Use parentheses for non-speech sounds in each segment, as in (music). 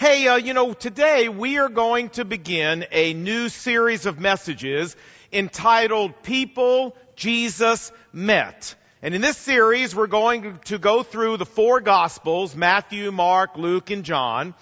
Hey, uh, you know, today we are going to begin a new series of messages entitled People Jesus Met. And in this series, we're going to go through the four Gospels, Matthew, Mark, Luke, and John.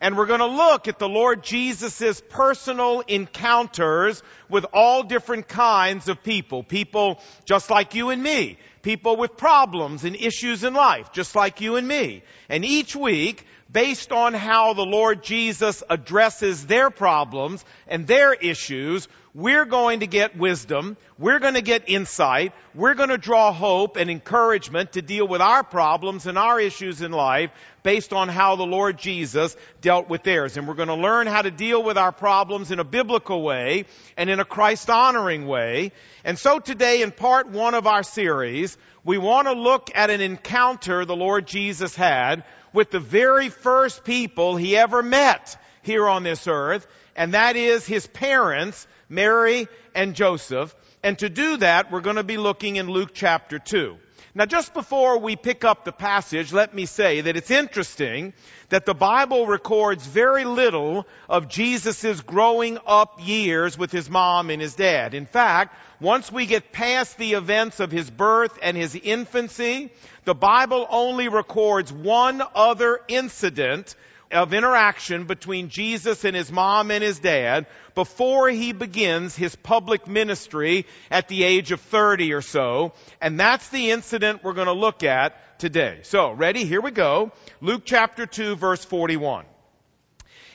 And we're going to look at the Lord Jesus' personal encounters with all different kinds of people. People just like you and me. People with problems and issues in life, just like you and me. And each week, based on how the Lord Jesus addresses their problems and their issues, we're going to get wisdom, we're going to get insight, we're going to draw hope and encouragement to deal with our problems and our issues in life based on how the Lord Jesus dealt with theirs. And we're going to learn how to deal with our problems in a biblical way and in a Christ honoring way. And so today in part one of our series, we want to look at an encounter the Lord Jesus had with the very first people he ever met here on this earth, and that is his parents, Mary and Joseph. And to do that, we're going to be looking in Luke chapter 2. Now just before we pick up the passage, let me say that it's interesting that the Bible records very little of Jesus' growing up years with his mom and his dad. In fact, once we get past the events of his birth and his infancy, the Bible only records one other incident of interaction between Jesus and his mom and his dad before he begins his public ministry at the age of 30 or so. And that's the incident we're going to look at today. So, ready? Here we go. Luke chapter 2 verse 41.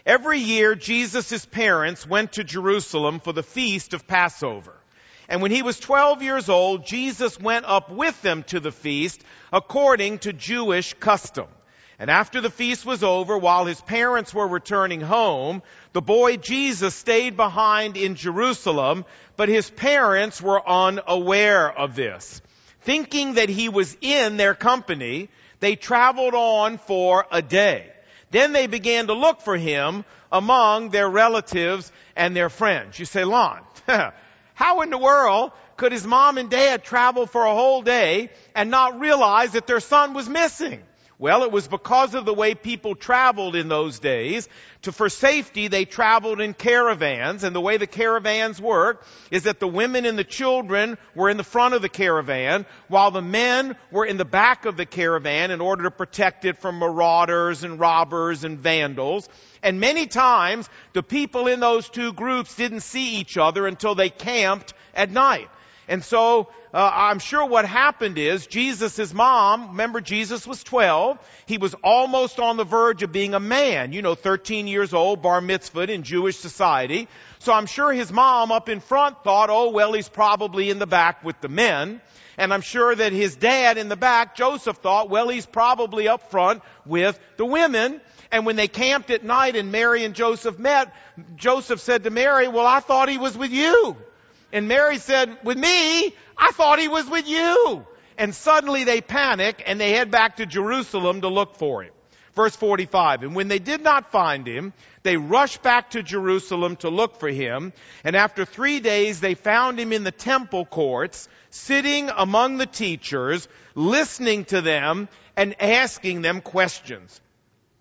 Every year, Jesus' parents went to Jerusalem for the feast of Passover. And when he was 12 years old, Jesus went up with them to the feast according to Jewish custom. And after the feast was over, while his parents were returning home, the boy Jesus stayed behind in Jerusalem, but his parents were unaware of this. Thinking that he was in their company, they traveled on for a day. Then they began to look for him among their relatives and their friends. You say, Lon, (laughs) how in the world could his mom and dad travel for a whole day and not realize that their son was missing? Well, it was because of the way people traveled in those days. To, for safety, they traveled in caravans, and the way the caravans worked is that the women and the children were in the front of the caravan, while the men were in the back of the caravan in order to protect it from marauders and robbers and vandals. And many times, the people in those two groups didn't see each other until they camped at night. And so uh, I'm sure what happened is Jesus' mom, remember Jesus was 12. He was almost on the verge of being a man, you know, 13 years old, bar mitzvah in Jewish society. So I'm sure his mom up in front thought, oh, well, he's probably in the back with the men. And I'm sure that his dad in the back, Joseph, thought, well, he's probably up front with the women. And when they camped at night and Mary and Joseph met, Joseph said to Mary, well, I thought he was with you. And Mary said, with me? I thought he was with you. And suddenly they panic and they head back to Jerusalem to look for him. Verse 45, and when they did not find him, they rushed back to Jerusalem to look for him, and after three days they found him in the temple courts, sitting among the teachers, listening to them and asking them questions.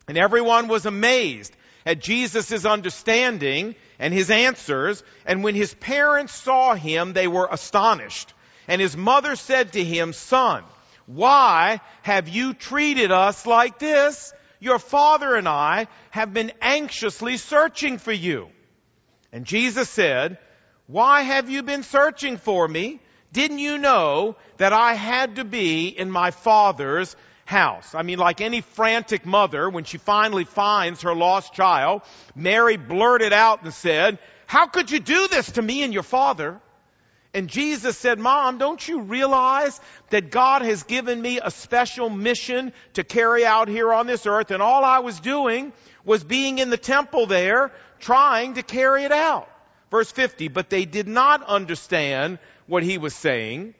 And everyone was amazed at Jesus' understanding and his answers, and when his parents saw him, they were astonished. And his mother said to him, Son, why have you treated us like this? Your father and I have been anxiously searching for you. And Jesus said, Why have you been searching for me? Didn't you know that I had to be in my father's house. I mean, like any frantic mother, when she finally finds her lost child, Mary blurted out and said, How could you do this to me and your father? And Jesus said, Mom, don't you realize that God has given me a special mission to carry out here on this earth? And all I was doing was being in the temple there, trying to carry it out. Verse 50, but they did not understand what he was saying.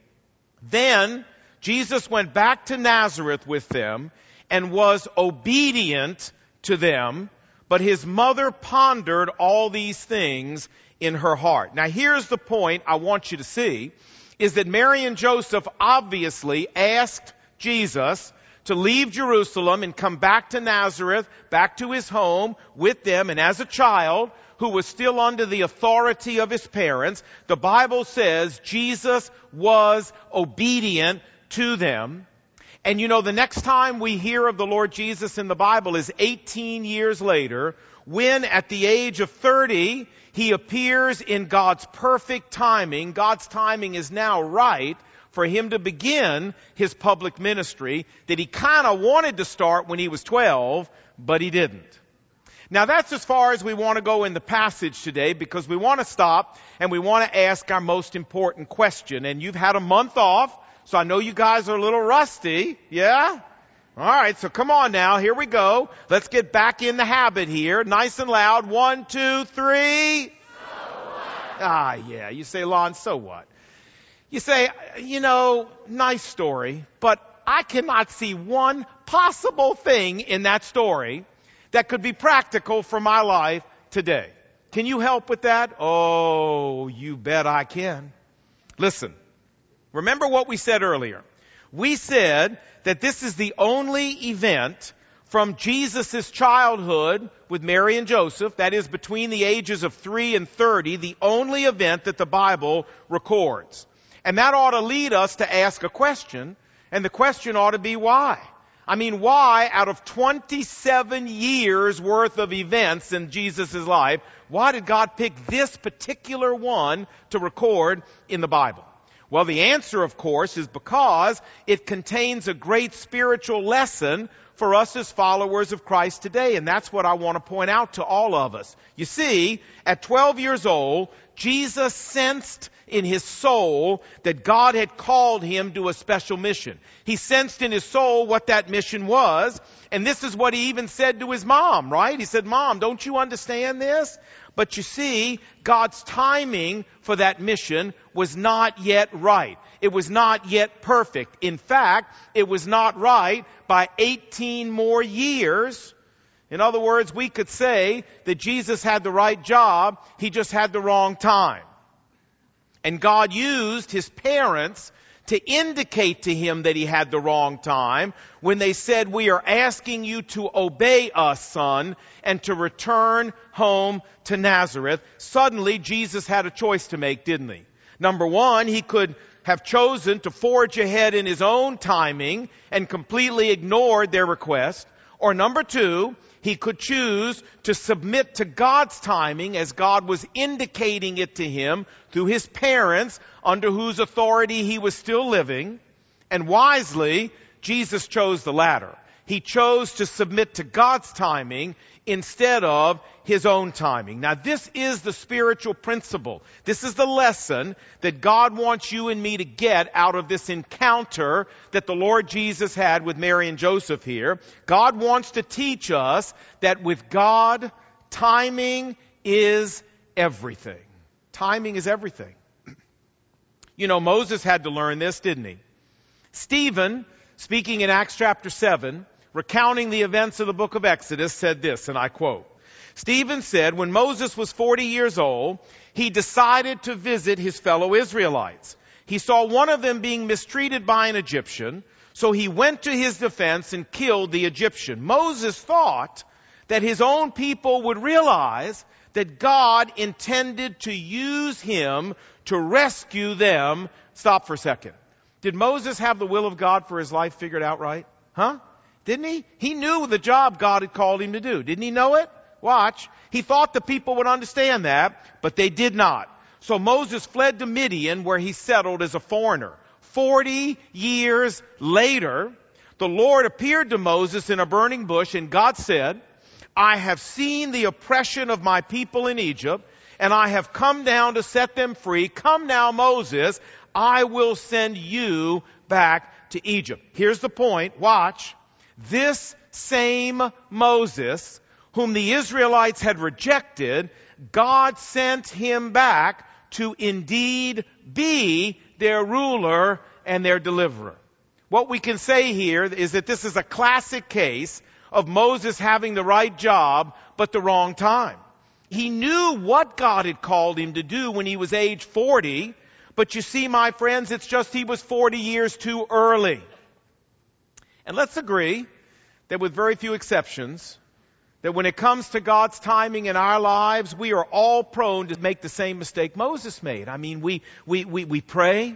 Then Jesus went back to Nazareth with them and was obedient to them, but his mother pondered all these things in her heart. Now here's the point I want you to see, is that Mary and Joseph obviously asked Jesus to leave Jerusalem and come back to Nazareth, back to his home with them, and as a child who was still under the authority of his parents, the Bible says Jesus was obedient to them. And you know, the next time we hear of the Lord Jesus in the Bible is 18 years later, when at the age of 30, he appears in God's perfect timing. God's timing is now right for him to begin his public ministry that he kind of wanted to start when he was 12, but he didn't. Now that's as far as we want to go in the passage today because we want to stop and we want to ask our most important question. And you've had a month off, so I know you guys are a little rusty. Yeah? Alright, so come on now, here we go. Let's get back in the habit here. Nice and loud. One, two, three. Ah, yeah. You say, Lon, so what? You say, you know, nice story, but I cannot see one possible thing in that story that could be practical for my life today. Can you help with that? Oh, you bet I can. Listen, remember what we said earlier. We said that this is the only event from Jesus' childhood with Mary and Joseph, that is between the ages of 3 and 30, the only event that the Bible records. And that ought to lead us to ask a question, and the question ought to be why? I mean, why out of 27 years worth of events in Jesus' life, why did God pick this particular one to record in the Bible? Well, the answer, of course, is because it contains a great spiritual lesson for us as followers of Christ today. And that's what I want to point out to all of us. You see, at 12 years old, Jesus sensed in his soul that God had called him to a special mission. He sensed in his soul what that mission was, and this is what he even said to his mom, right? He said, Mom, don't you understand this? But you see, God's timing for that mission was not yet right. It was not yet perfect. In fact, it was not right by 18 more years in other words, we could say that Jesus had the right job, he just had the wrong time. And God used his parents to indicate to him that he had the wrong time when they said, we are asking you to obey us, son, and to return home to Nazareth. Suddenly, Jesus had a choice to make, didn't he? Number one, he could have chosen to forge ahead in his own timing and completely ignored their request. Or number two, he could choose to submit to God's timing as God was indicating it to him through his parents under whose authority he was still living. And wisely, Jesus chose the latter. He chose to submit to God's timing instead of his own timing. Now this is the spiritual principle. This is the lesson that God wants you and me to get out of this encounter that the Lord Jesus had with Mary and Joseph here. God wants to teach us that with God, timing is everything. Timing is everything. You know, Moses had to learn this, didn't he? Stephen, speaking in Acts chapter 7, recounting the events of the book of Exodus, said this, and I quote, Stephen said, when Moses was 40 years old, he decided to visit his fellow Israelites. He saw one of them being mistreated by an Egyptian, so he went to his defense and killed the Egyptian. Moses thought that his own people would realize that God intended to use him to rescue them. Stop for a second. Did Moses have the will of God for his life figured out right? Huh? Didn't he? He knew the job God had called him to do. Didn't he know it? Watch. He thought the people would understand that, but they did not. So Moses fled to Midian where he settled as a foreigner. Forty years later, the Lord appeared to Moses in a burning bush and God said, I have seen the oppression of my people in Egypt and I have come down to set them free. Come now, Moses, I will send you back to Egypt. Here's the point. Watch. This same Moses, whom the Israelites had rejected, God sent him back to indeed be their ruler and their deliverer. What we can say here is that this is a classic case of Moses having the right job, but the wrong time. He knew what God had called him to do when he was age 40, but you see, my friends, it's just he was 40 years too early. And let's agree that with very few exceptions, that when it comes to God's timing in our lives, we are all prone to make the same mistake Moses made. I mean, we, we, we, we pray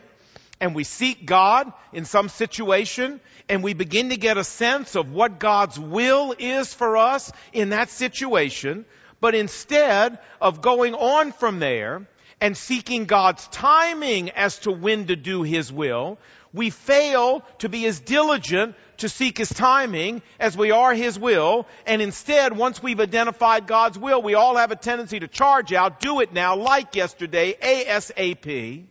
and we seek God in some situation and we begin to get a sense of what God's will is for us in that situation. But instead of going on from there and seeking God's timing as to when to do His will, we fail to be as diligent to seek His timing as we are His will. And instead, once we've identified God's will, we all have a tendency to charge out, do it now, like yesterday, ASAP.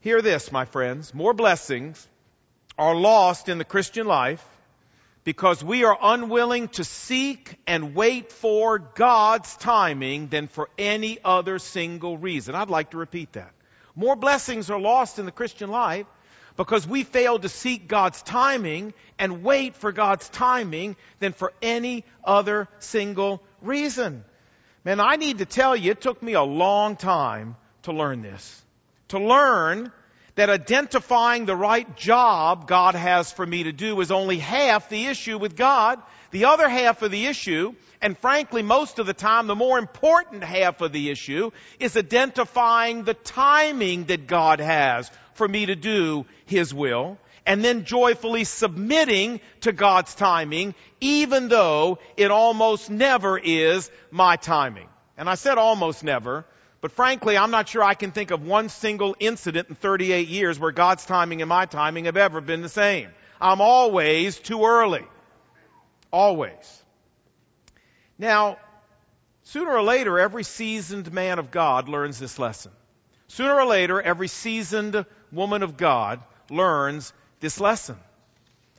Hear this, my friends. More blessings are lost in the Christian life because we are unwilling to seek and wait for God's timing than for any other single reason. I'd like to repeat that. More blessings are lost in the Christian life because we fail to seek God's timing and wait for God's timing than for any other single reason. Man, I need to tell you, it took me a long time to learn this. To learn that identifying the right job God has for me to do is only half the issue with God. The other half of the issue, and frankly, most of the time, the more important half of the issue is identifying the timing that God has for me to do His will and then joyfully submitting to God's timing, even though it almost never is my timing. And I said almost never, but frankly, I'm not sure I can think of one single incident in 38 years where God's timing and my timing have ever been the same. I'm always too early. Always. Now, sooner or later, every seasoned man of God learns this lesson. Sooner or later, every seasoned woman of God learns this lesson.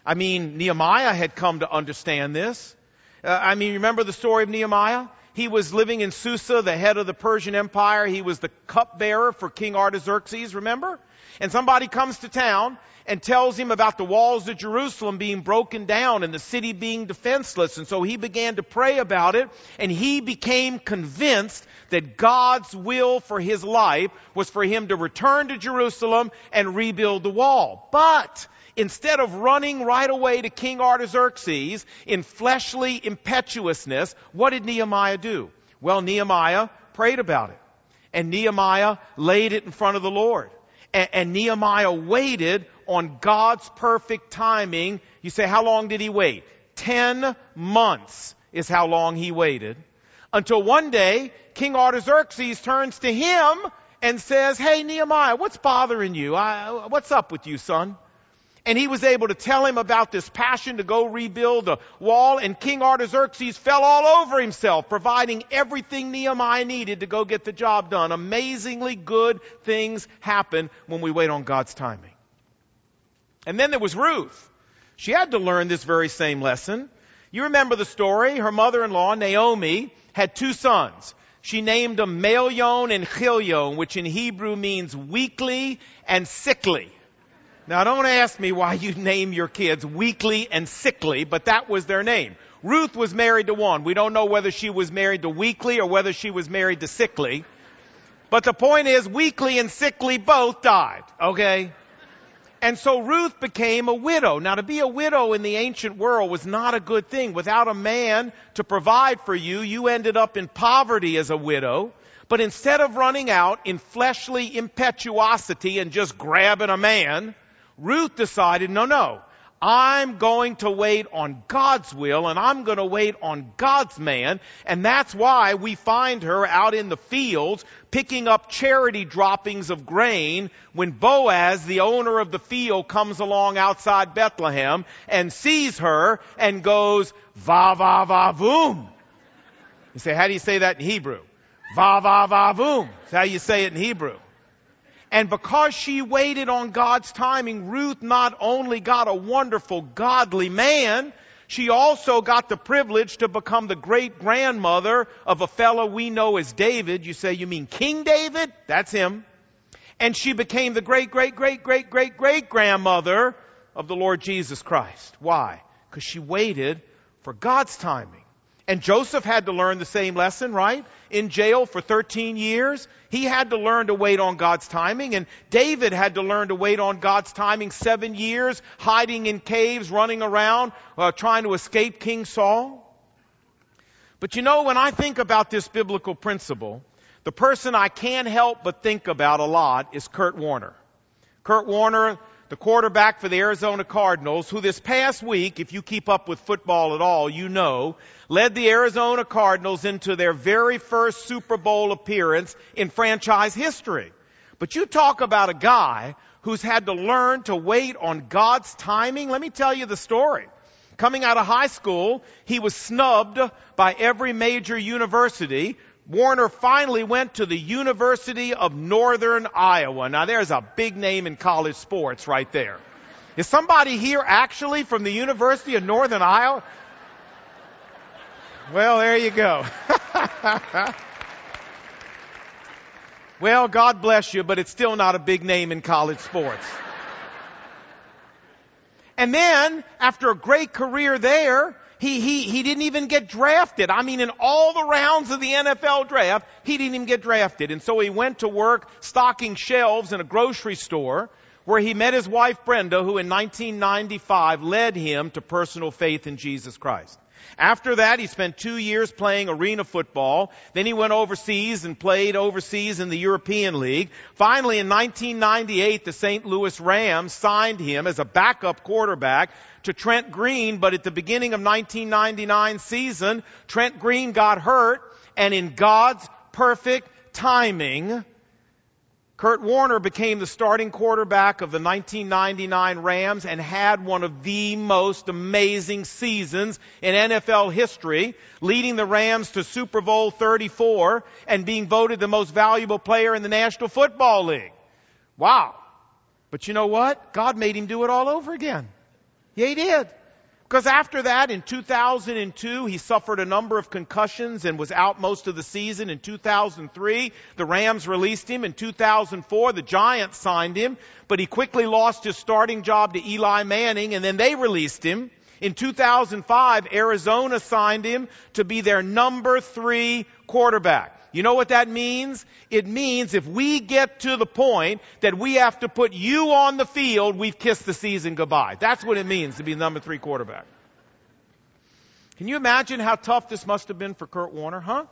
I mean, Nehemiah had come to understand this. Uh, I mean, remember the story of Nehemiah? He was living in Susa, the head of the Persian Empire. He was the cupbearer for King Artaxerxes, remember? And somebody comes to town and tells him about the walls of Jerusalem being broken down and the city being defenseless. And so he began to pray about it and he became convinced that God's will for his life was for him to return to Jerusalem and rebuild the wall. But instead of running right away to King Artaxerxes in fleshly impetuousness, what did Nehemiah do? Well, Nehemiah prayed about it. And Nehemiah laid it in front of the Lord. And, and Nehemiah waited on God's perfect timing. You say, how long did he wait? Ten months is how long he waited. Until one day, King Artaxerxes turns to him and says, Hey, Nehemiah, what's bothering you? I, what's up with you, son? And he was able to tell him about this passion to go rebuild the wall, and King Artaxerxes fell all over himself, providing everything Nehemiah needed to go get the job done. Amazingly good things happen when we wait on God's timing. And then there was Ruth. She had to learn this very same lesson. You remember the story? Her mother-in-law, Naomi, had two sons. She named them Mahlon and Chilion, which in Hebrew means weakly and sickly. Now don't ask me why you name your kids weakly and sickly, but that was their name. Ruth was married to one. We don't know whether she was married to weakly or whether she was married to sickly. But the point is, weakly and sickly both died, okay? And so Ruth became a widow. Now to be a widow in the ancient world was not a good thing. Without a man to provide for you, you ended up in poverty as a widow. But instead of running out in fleshly impetuosity and just grabbing a man, Ruth decided, no, no, I'm going to wait on God's will and I'm going to wait on God's man. And that's why we find her out in the fields picking up charity droppings of grain when Boaz, the owner of the field, comes along outside Bethlehem and sees her and goes, va va va voom. You say, how do you say that in Hebrew? Va va va voom. That's how you say it in Hebrew. And because she waited on God's timing, Ruth not only got a wonderful godly man, she also got the privilege to become the great grandmother of a fellow we know as David. You say, you mean King David? That's him. And she became the great, great, great, great, great, great grandmother of the Lord Jesus Christ. Why? Because she waited for God's timing. And Joseph had to learn the same lesson, right? In jail for 13 years. He had to learn to wait on God's timing. And David had to learn to wait on God's timing seven years, hiding in caves, running around, uh, trying to escape King Saul. But you know, when I think about this biblical principle, the person I can't help but think about a lot is Kurt Warner. Kurt Warner, the quarterback for the Arizona Cardinals, who this past week, if you keep up with football at all, you know, led the Arizona Cardinals into their very first Super Bowl appearance in franchise history. But you talk about a guy who's had to learn to wait on God's timing. Let me tell you the story. Coming out of high school, he was snubbed by every major university Warner finally went to the University of Northern Iowa. Now there's a big name in college sports right there. Is somebody here actually from the University of Northern Iowa? Well, there you go. (laughs) well, God bless you, but it's still not a big name in college sports. And then, after a great career there, he, he, he didn't even get drafted. I mean, in all the rounds of the NFL draft, he didn't even get drafted. And so he went to work stocking shelves in a grocery store where he met his wife Brenda, who in 1995 led him to personal faith in Jesus Christ. After that, he spent two years playing arena football. Then he went overseas and played overseas in the European League. Finally, in 1998, the St. Louis Rams signed him as a backup quarterback to Trent Green, but at the beginning of 1999 season, Trent Green got hurt, and in God's perfect timing, Kurt Warner became the starting quarterback of the 1999 Rams and had one of the most amazing seasons in NFL history, leading the Rams to Super Bowl 34 and being voted the most valuable player in the National Football League. Wow. But you know what? God made him do it all over again. Yeah, he did. Because after that, in 2002, he suffered a number of concussions and was out most of the season. In 2003, the Rams released him. In 2004, the Giants signed him, but he quickly lost his starting job to Eli Manning, and then they released him. In 2005, Arizona signed him to be their number three quarterback. You know what that means? It means if we get to the point that we have to put you on the field, we've kissed the season goodbye. That's what it means to be number three quarterback. Can you imagine how tough this must have been for Kurt Warner, huh?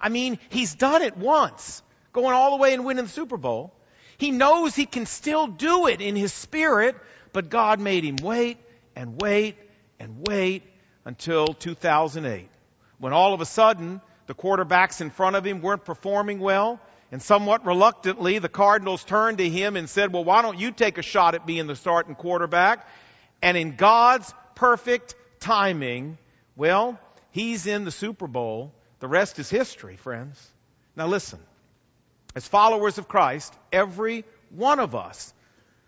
I mean, he's done it once, going all the way and winning the Super Bowl. He knows he can still do it in his spirit, but God made him wait and wait and wait until 2008, when all of a sudden the quarterbacks in front of him weren't performing well. And somewhat reluctantly, the Cardinals turned to him and said, Well, why don't you take a shot at being the starting quarterback? And in God's perfect timing, well, he's in the Super Bowl. The rest is history, friends. Now listen. As followers of Christ, every one of us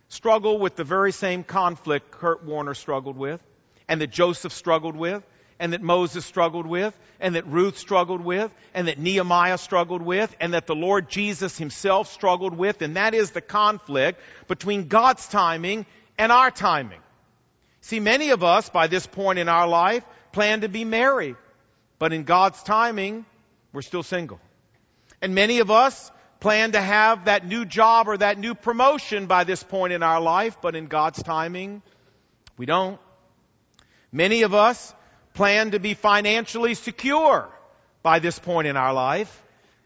struggle with the very same conflict Kurt Warner struggled with, and that Joseph struggled with, and that Moses struggled with, and that Ruth struggled with, and that Nehemiah struggled with, and that the Lord Jesus himself struggled with, and that is the conflict between God's timing and our timing. See, many of us by this point in our life plan to be married, but in God's timing, we're still single. And many of us plan to have that new job or that new promotion by this point in our life, but in God's timing, we don't. Many of us plan to be financially secure by this point in our life.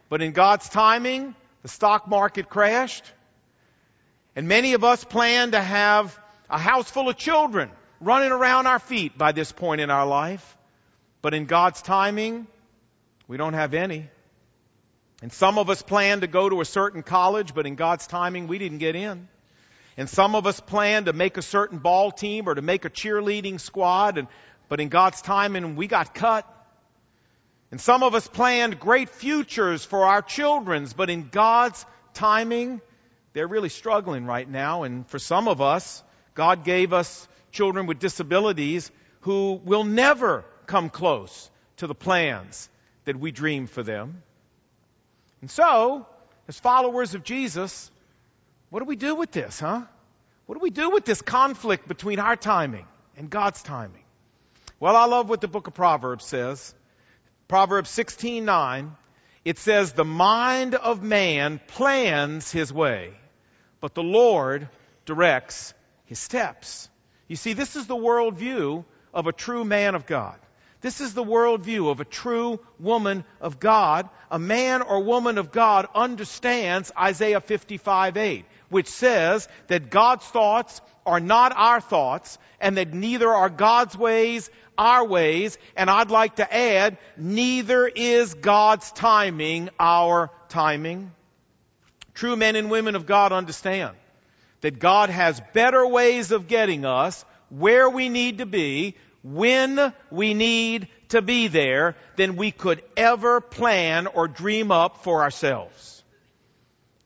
But in God's timing, the stock market crashed. And many of us plan to have a house full of children running around our feet by this point in our life. But in God's timing, we don't have any. And some of us plan to go to a certain college, but in God's timing, we didn't get in. And some of us plan to make a certain ball team or to make a cheerleading squad, and but in God's timing, we got cut. And some of us planned great futures for our children's, but in God's timing, they're really struggling right now. And for some of us, God gave us children with disabilities who will never come close to the plans that we dream for them. And so, as followers of Jesus, what do we do with this, huh? What do we do with this conflict between our timing and God's timing? Well, I love what the book of Proverbs says. Proverbs 16:9, it says, "The mind of man plans his way, but the Lord directs his steps." You see, this is the worldview of a true man of God. This is the worldview of a true woman of God. A man or woman of God understands Isaiah 55 8, which says that God's thoughts are not our thoughts, and that neither are God's ways our ways, and I'd like to add, neither is God's timing our timing. True men and women of God understand that God has better ways of getting us where we need to be when we need to be there than we could ever plan or dream up for ourselves.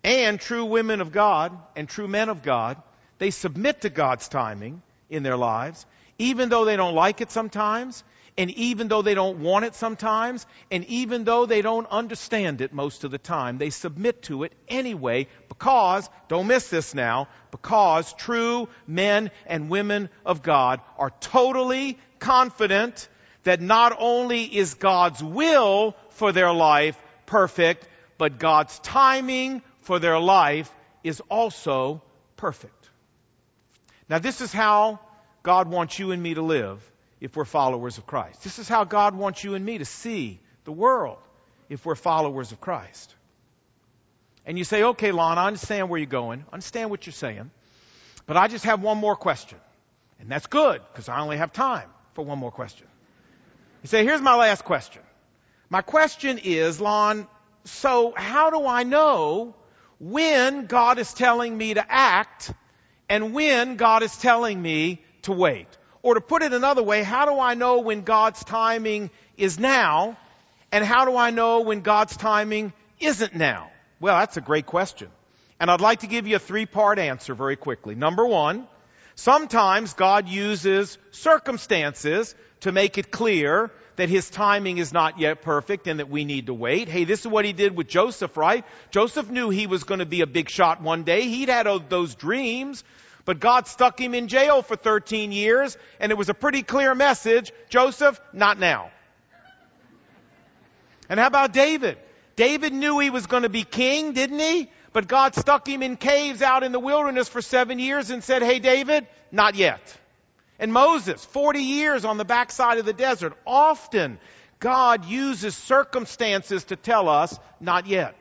And true women of God and true men of God, they submit to God's timing in their lives, even though they don't like it sometimes, and even though they don't want it sometimes, and even though they don't understand it most of the time, they submit to it anyway because, don't miss this now, because true men and women of God are totally confident that not only is God's will for their life perfect, but God's timing for their life is also perfect. Now this is how God wants you and me to live if we're followers of Christ. This is how God wants you and me to see the world if we're followers of Christ. And you say, okay, Lon, I understand where you're going. I understand what you're saying. But I just have one more question. And that's good, because I only have time for one more question. You say, here's my last question. My question is, Lon, so how do I know when God is telling me to act and when God is telling me to wait? Or to put it another way, how do I know when God's timing is now? And how do I know when God's timing isn't now? Well, that's a great question. And I'd like to give you a three part answer very quickly. Number one, sometimes God uses circumstances to make it clear that his timing is not yet perfect and that we need to wait. Hey, this is what he did with Joseph, right? Joseph knew he was going to be a big shot one day. He'd had those dreams. But God stuck him in jail for 13 years, and it was a pretty clear message Joseph, not now. And how about David? David knew he was going to be king, didn't he? But God stuck him in caves out in the wilderness for seven years and said, Hey, David, not yet. And Moses, 40 years on the backside of the desert. Often, God uses circumstances to tell us, not yet.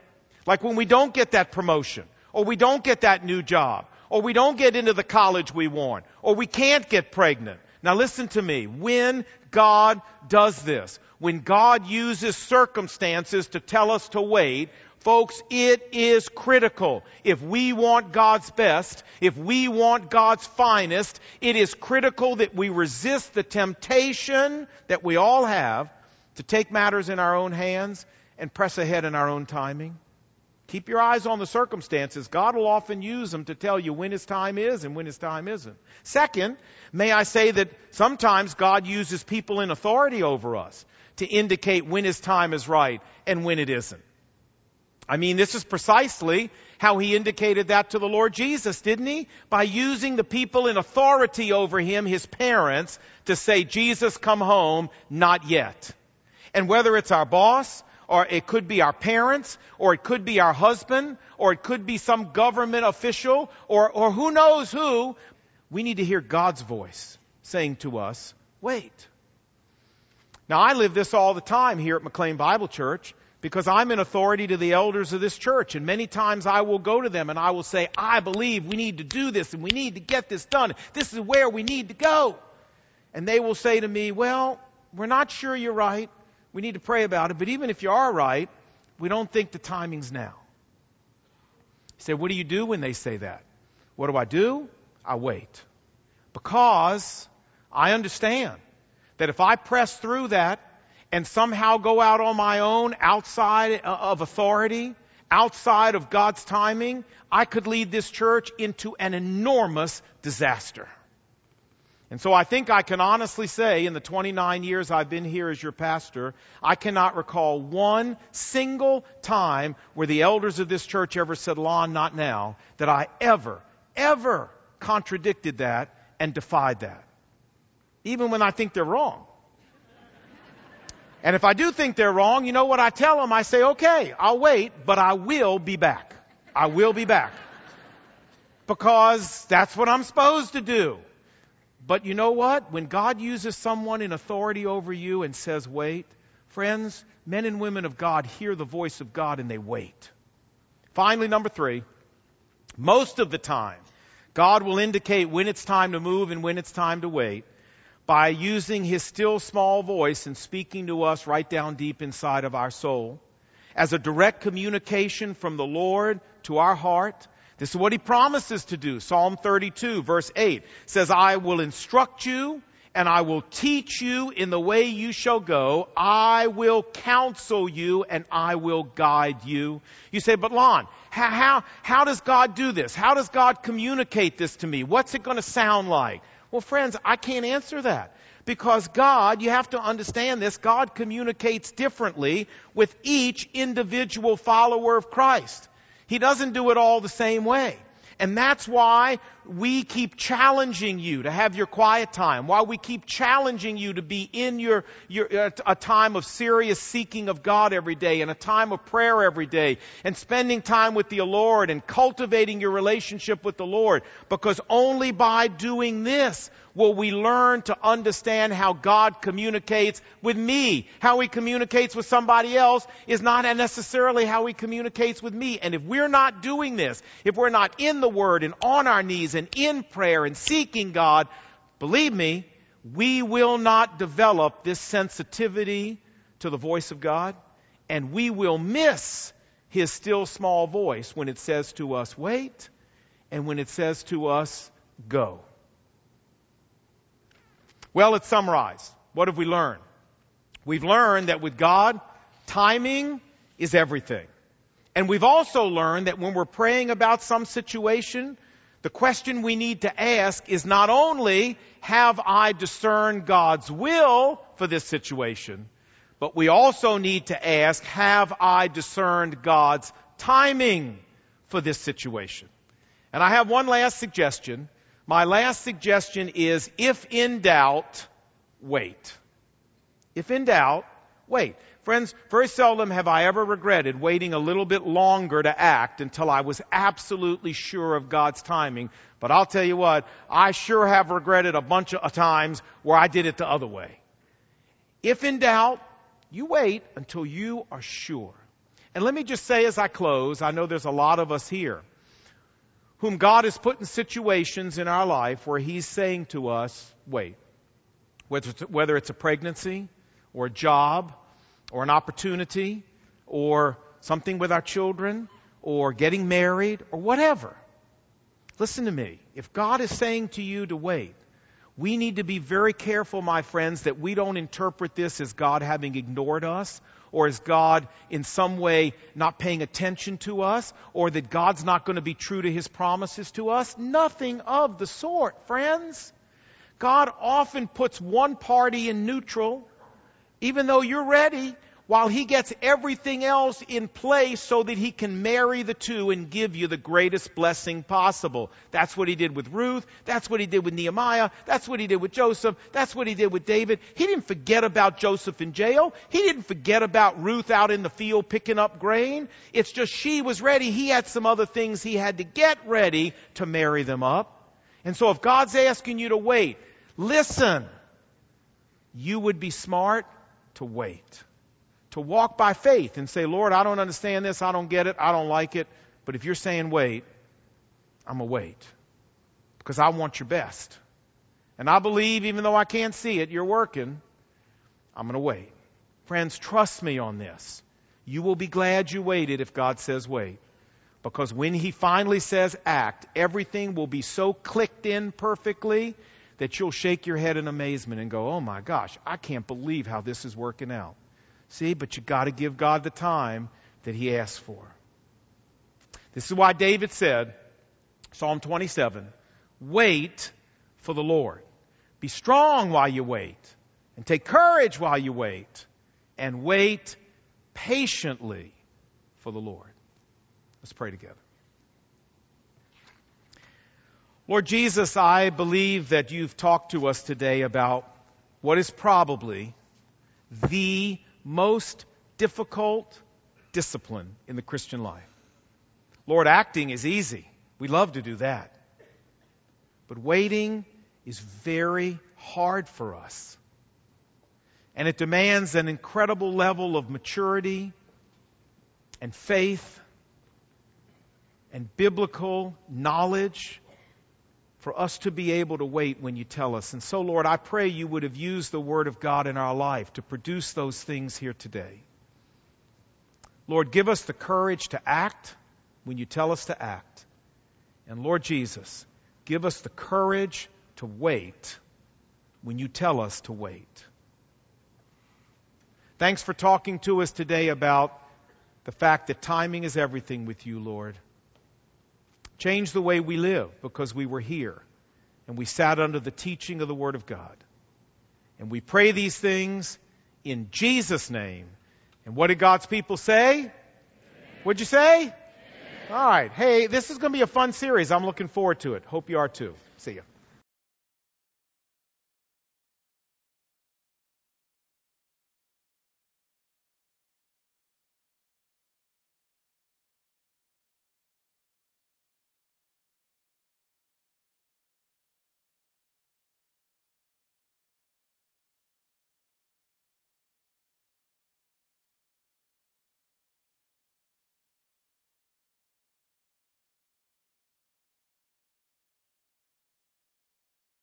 Like when we don't get that promotion, or we don't get that new job, or we don't get into the college we want, or we can't get pregnant. Now listen to me. When God does this, when God uses circumstances to tell us to wait, folks, it is critical. If we want God's best, if we want God's finest, it is critical that we resist the temptation that we all have to take matters in our own hands and press ahead in our own timing. Keep your eyes on the circumstances. God will often use them to tell you when His time is and when His time isn't. Second, may I say that sometimes God uses people in authority over us to indicate when His time is right and when it isn't. I mean, this is precisely how He indicated that to the Lord Jesus, didn't He? By using the people in authority over Him, His parents, to say, Jesus, come home, not yet. And whether it's our boss, or it could be our parents, or it could be our husband, or it could be some government official, or, or who knows who. We need to hear God's voice saying to us, wait. Now, I live this all the time here at McLean Bible Church because I'm in authority to the elders of this church. And many times I will go to them and I will say, I believe we need to do this and we need to get this done. This is where we need to go. And they will say to me, Well, we're not sure you're right. We need to pray about it. But even if you are right, we don't think the timing's now. You say, what do you do when they say that? What do I do? I wait. Because I understand that if I press through that and somehow go out on my own outside uh, of authority, outside of God's timing, I could lead this church into an enormous disaster. And so I think I can honestly say in the 29 years I've been here as your pastor, I cannot recall one single time where the elders of this church ever said, Lon, not now, that I ever, ever contradicted that and defied that. Even when I think they're wrong. And if I do think they're wrong, you know what I tell them? I say, okay, I'll wait, but I will be back. I will be back. Because that's what I'm supposed to do. But you know what? When God uses someone in authority over you and says, wait, friends, men and women of God hear the voice of God and they wait. Finally, number three, most of the time, God will indicate when it's time to move and when it's time to wait by using his still small voice and speaking to us right down deep inside of our soul as a direct communication from the Lord to our heart. This is what he promises to do. Psalm 32 verse 8 says, I will instruct you and I will teach you in the way you shall go. I will counsel you and I will guide you. You say, but Lon, how, how, how does God do this? How does God communicate this to me? What's it going to sound like? Well, friends, I can't answer that. Because God, you have to understand this, God communicates differently with each individual follower of Christ. He doesn't do it all the same way. And that's why we keep challenging you to have your quiet time, why we keep challenging you to be in your, your uh, a time of serious seeking of God every day and a time of prayer every day and spending time with the Lord and cultivating your relationship with the Lord. Because only by doing this will we learn to understand how God communicates with me. How he communicates with somebody else is not necessarily how he communicates with me. And if we're not doing this, if we're not in the Word and on our knees and in prayer and seeking God, believe me, we will not develop this sensitivity to the voice of God and we will miss his still small voice when it says to us, wait, and when it says to us, go. Well, let's summarize. What have we learned? We've learned that with God, timing is everything. And we've also learned that when we're praying about some situation, the question we need to ask is not only, have I discerned God's will for this situation, but we also need to ask, have I discerned God's timing for this situation? And I have one last suggestion. My last suggestion is if in doubt, wait. If in doubt, wait. Friends, very seldom have I ever regretted waiting a little bit longer to act until I was absolutely sure of God's timing. But I'll tell you what, I sure have regretted a bunch of times where I did it the other way. If in doubt, you wait until you are sure. And let me just say as I close, I know there's a lot of us here whom God has put in situations in our life where He's saying to us, wait. Whether it's, a pregnancy or a job or an opportunity or something with our children or getting married or whatever. Listen to me. If God is saying to you to wait, we need to be very careful, my friends, that we don't interpret this as God having ignored us or as God in some way not paying attention to us, or that God's not going to be true to his promises to us? Nothing of the sort, friends. God often puts one party in neutral, even though you're ready, while he gets everything else in place so that he can marry the two and give you the greatest blessing possible. That's what he did with Ruth. That's what he did with Nehemiah. That's what he did with Joseph. That's what he did with David. He didn't forget about Joseph in jail. He didn't forget about Ruth out in the field picking up grain. It's just she was ready. He had some other things he had to get ready to marry them up. And so if God's asking you to wait, listen. You would be smart to wait to walk by faith and say, Lord, I don't understand this, I don't get it, I don't like it. But if you're saying wait, I'm going to wait because I want your best. And I believe, even though I can't see it, you're working. I'm going to wait. Friends, trust me on this. You will be glad you waited if God says wait. Because when He finally says act, everything will be so clicked in perfectly that you'll shake your head in amazement and go, oh my gosh, I can't believe how this is working out. See, but you got to give God the time that He asks for. This is why David said, Psalm 27, wait for the Lord. Be strong while you wait, and take courage while you wait, and wait patiently for the Lord. Let's pray together. Lord Jesus, I believe that you've talked to us today about what is probably the most difficult discipline in the Christian life. Lord, acting is easy. We love to do that. But waiting is very hard for us. And it demands an incredible level of maturity and faith and biblical knowledge for us to be able to wait when you tell us. And so, Lord, I pray you would have used the Word of God in our life to produce those things here today. Lord, give us the courage to act when you tell us to act. And Lord Jesus, give us the courage to wait when you tell us to wait. Thanks for talking to us today about the fact that timing is everything with you, Lord. Change the way we live because we were here and we sat under the teaching of the Word of God. And we pray these things in Jesus' name. And what did God's people say? What'd you say? All right. Hey, this is going to be a fun series. I'm looking forward to it. Hope you are too. See you.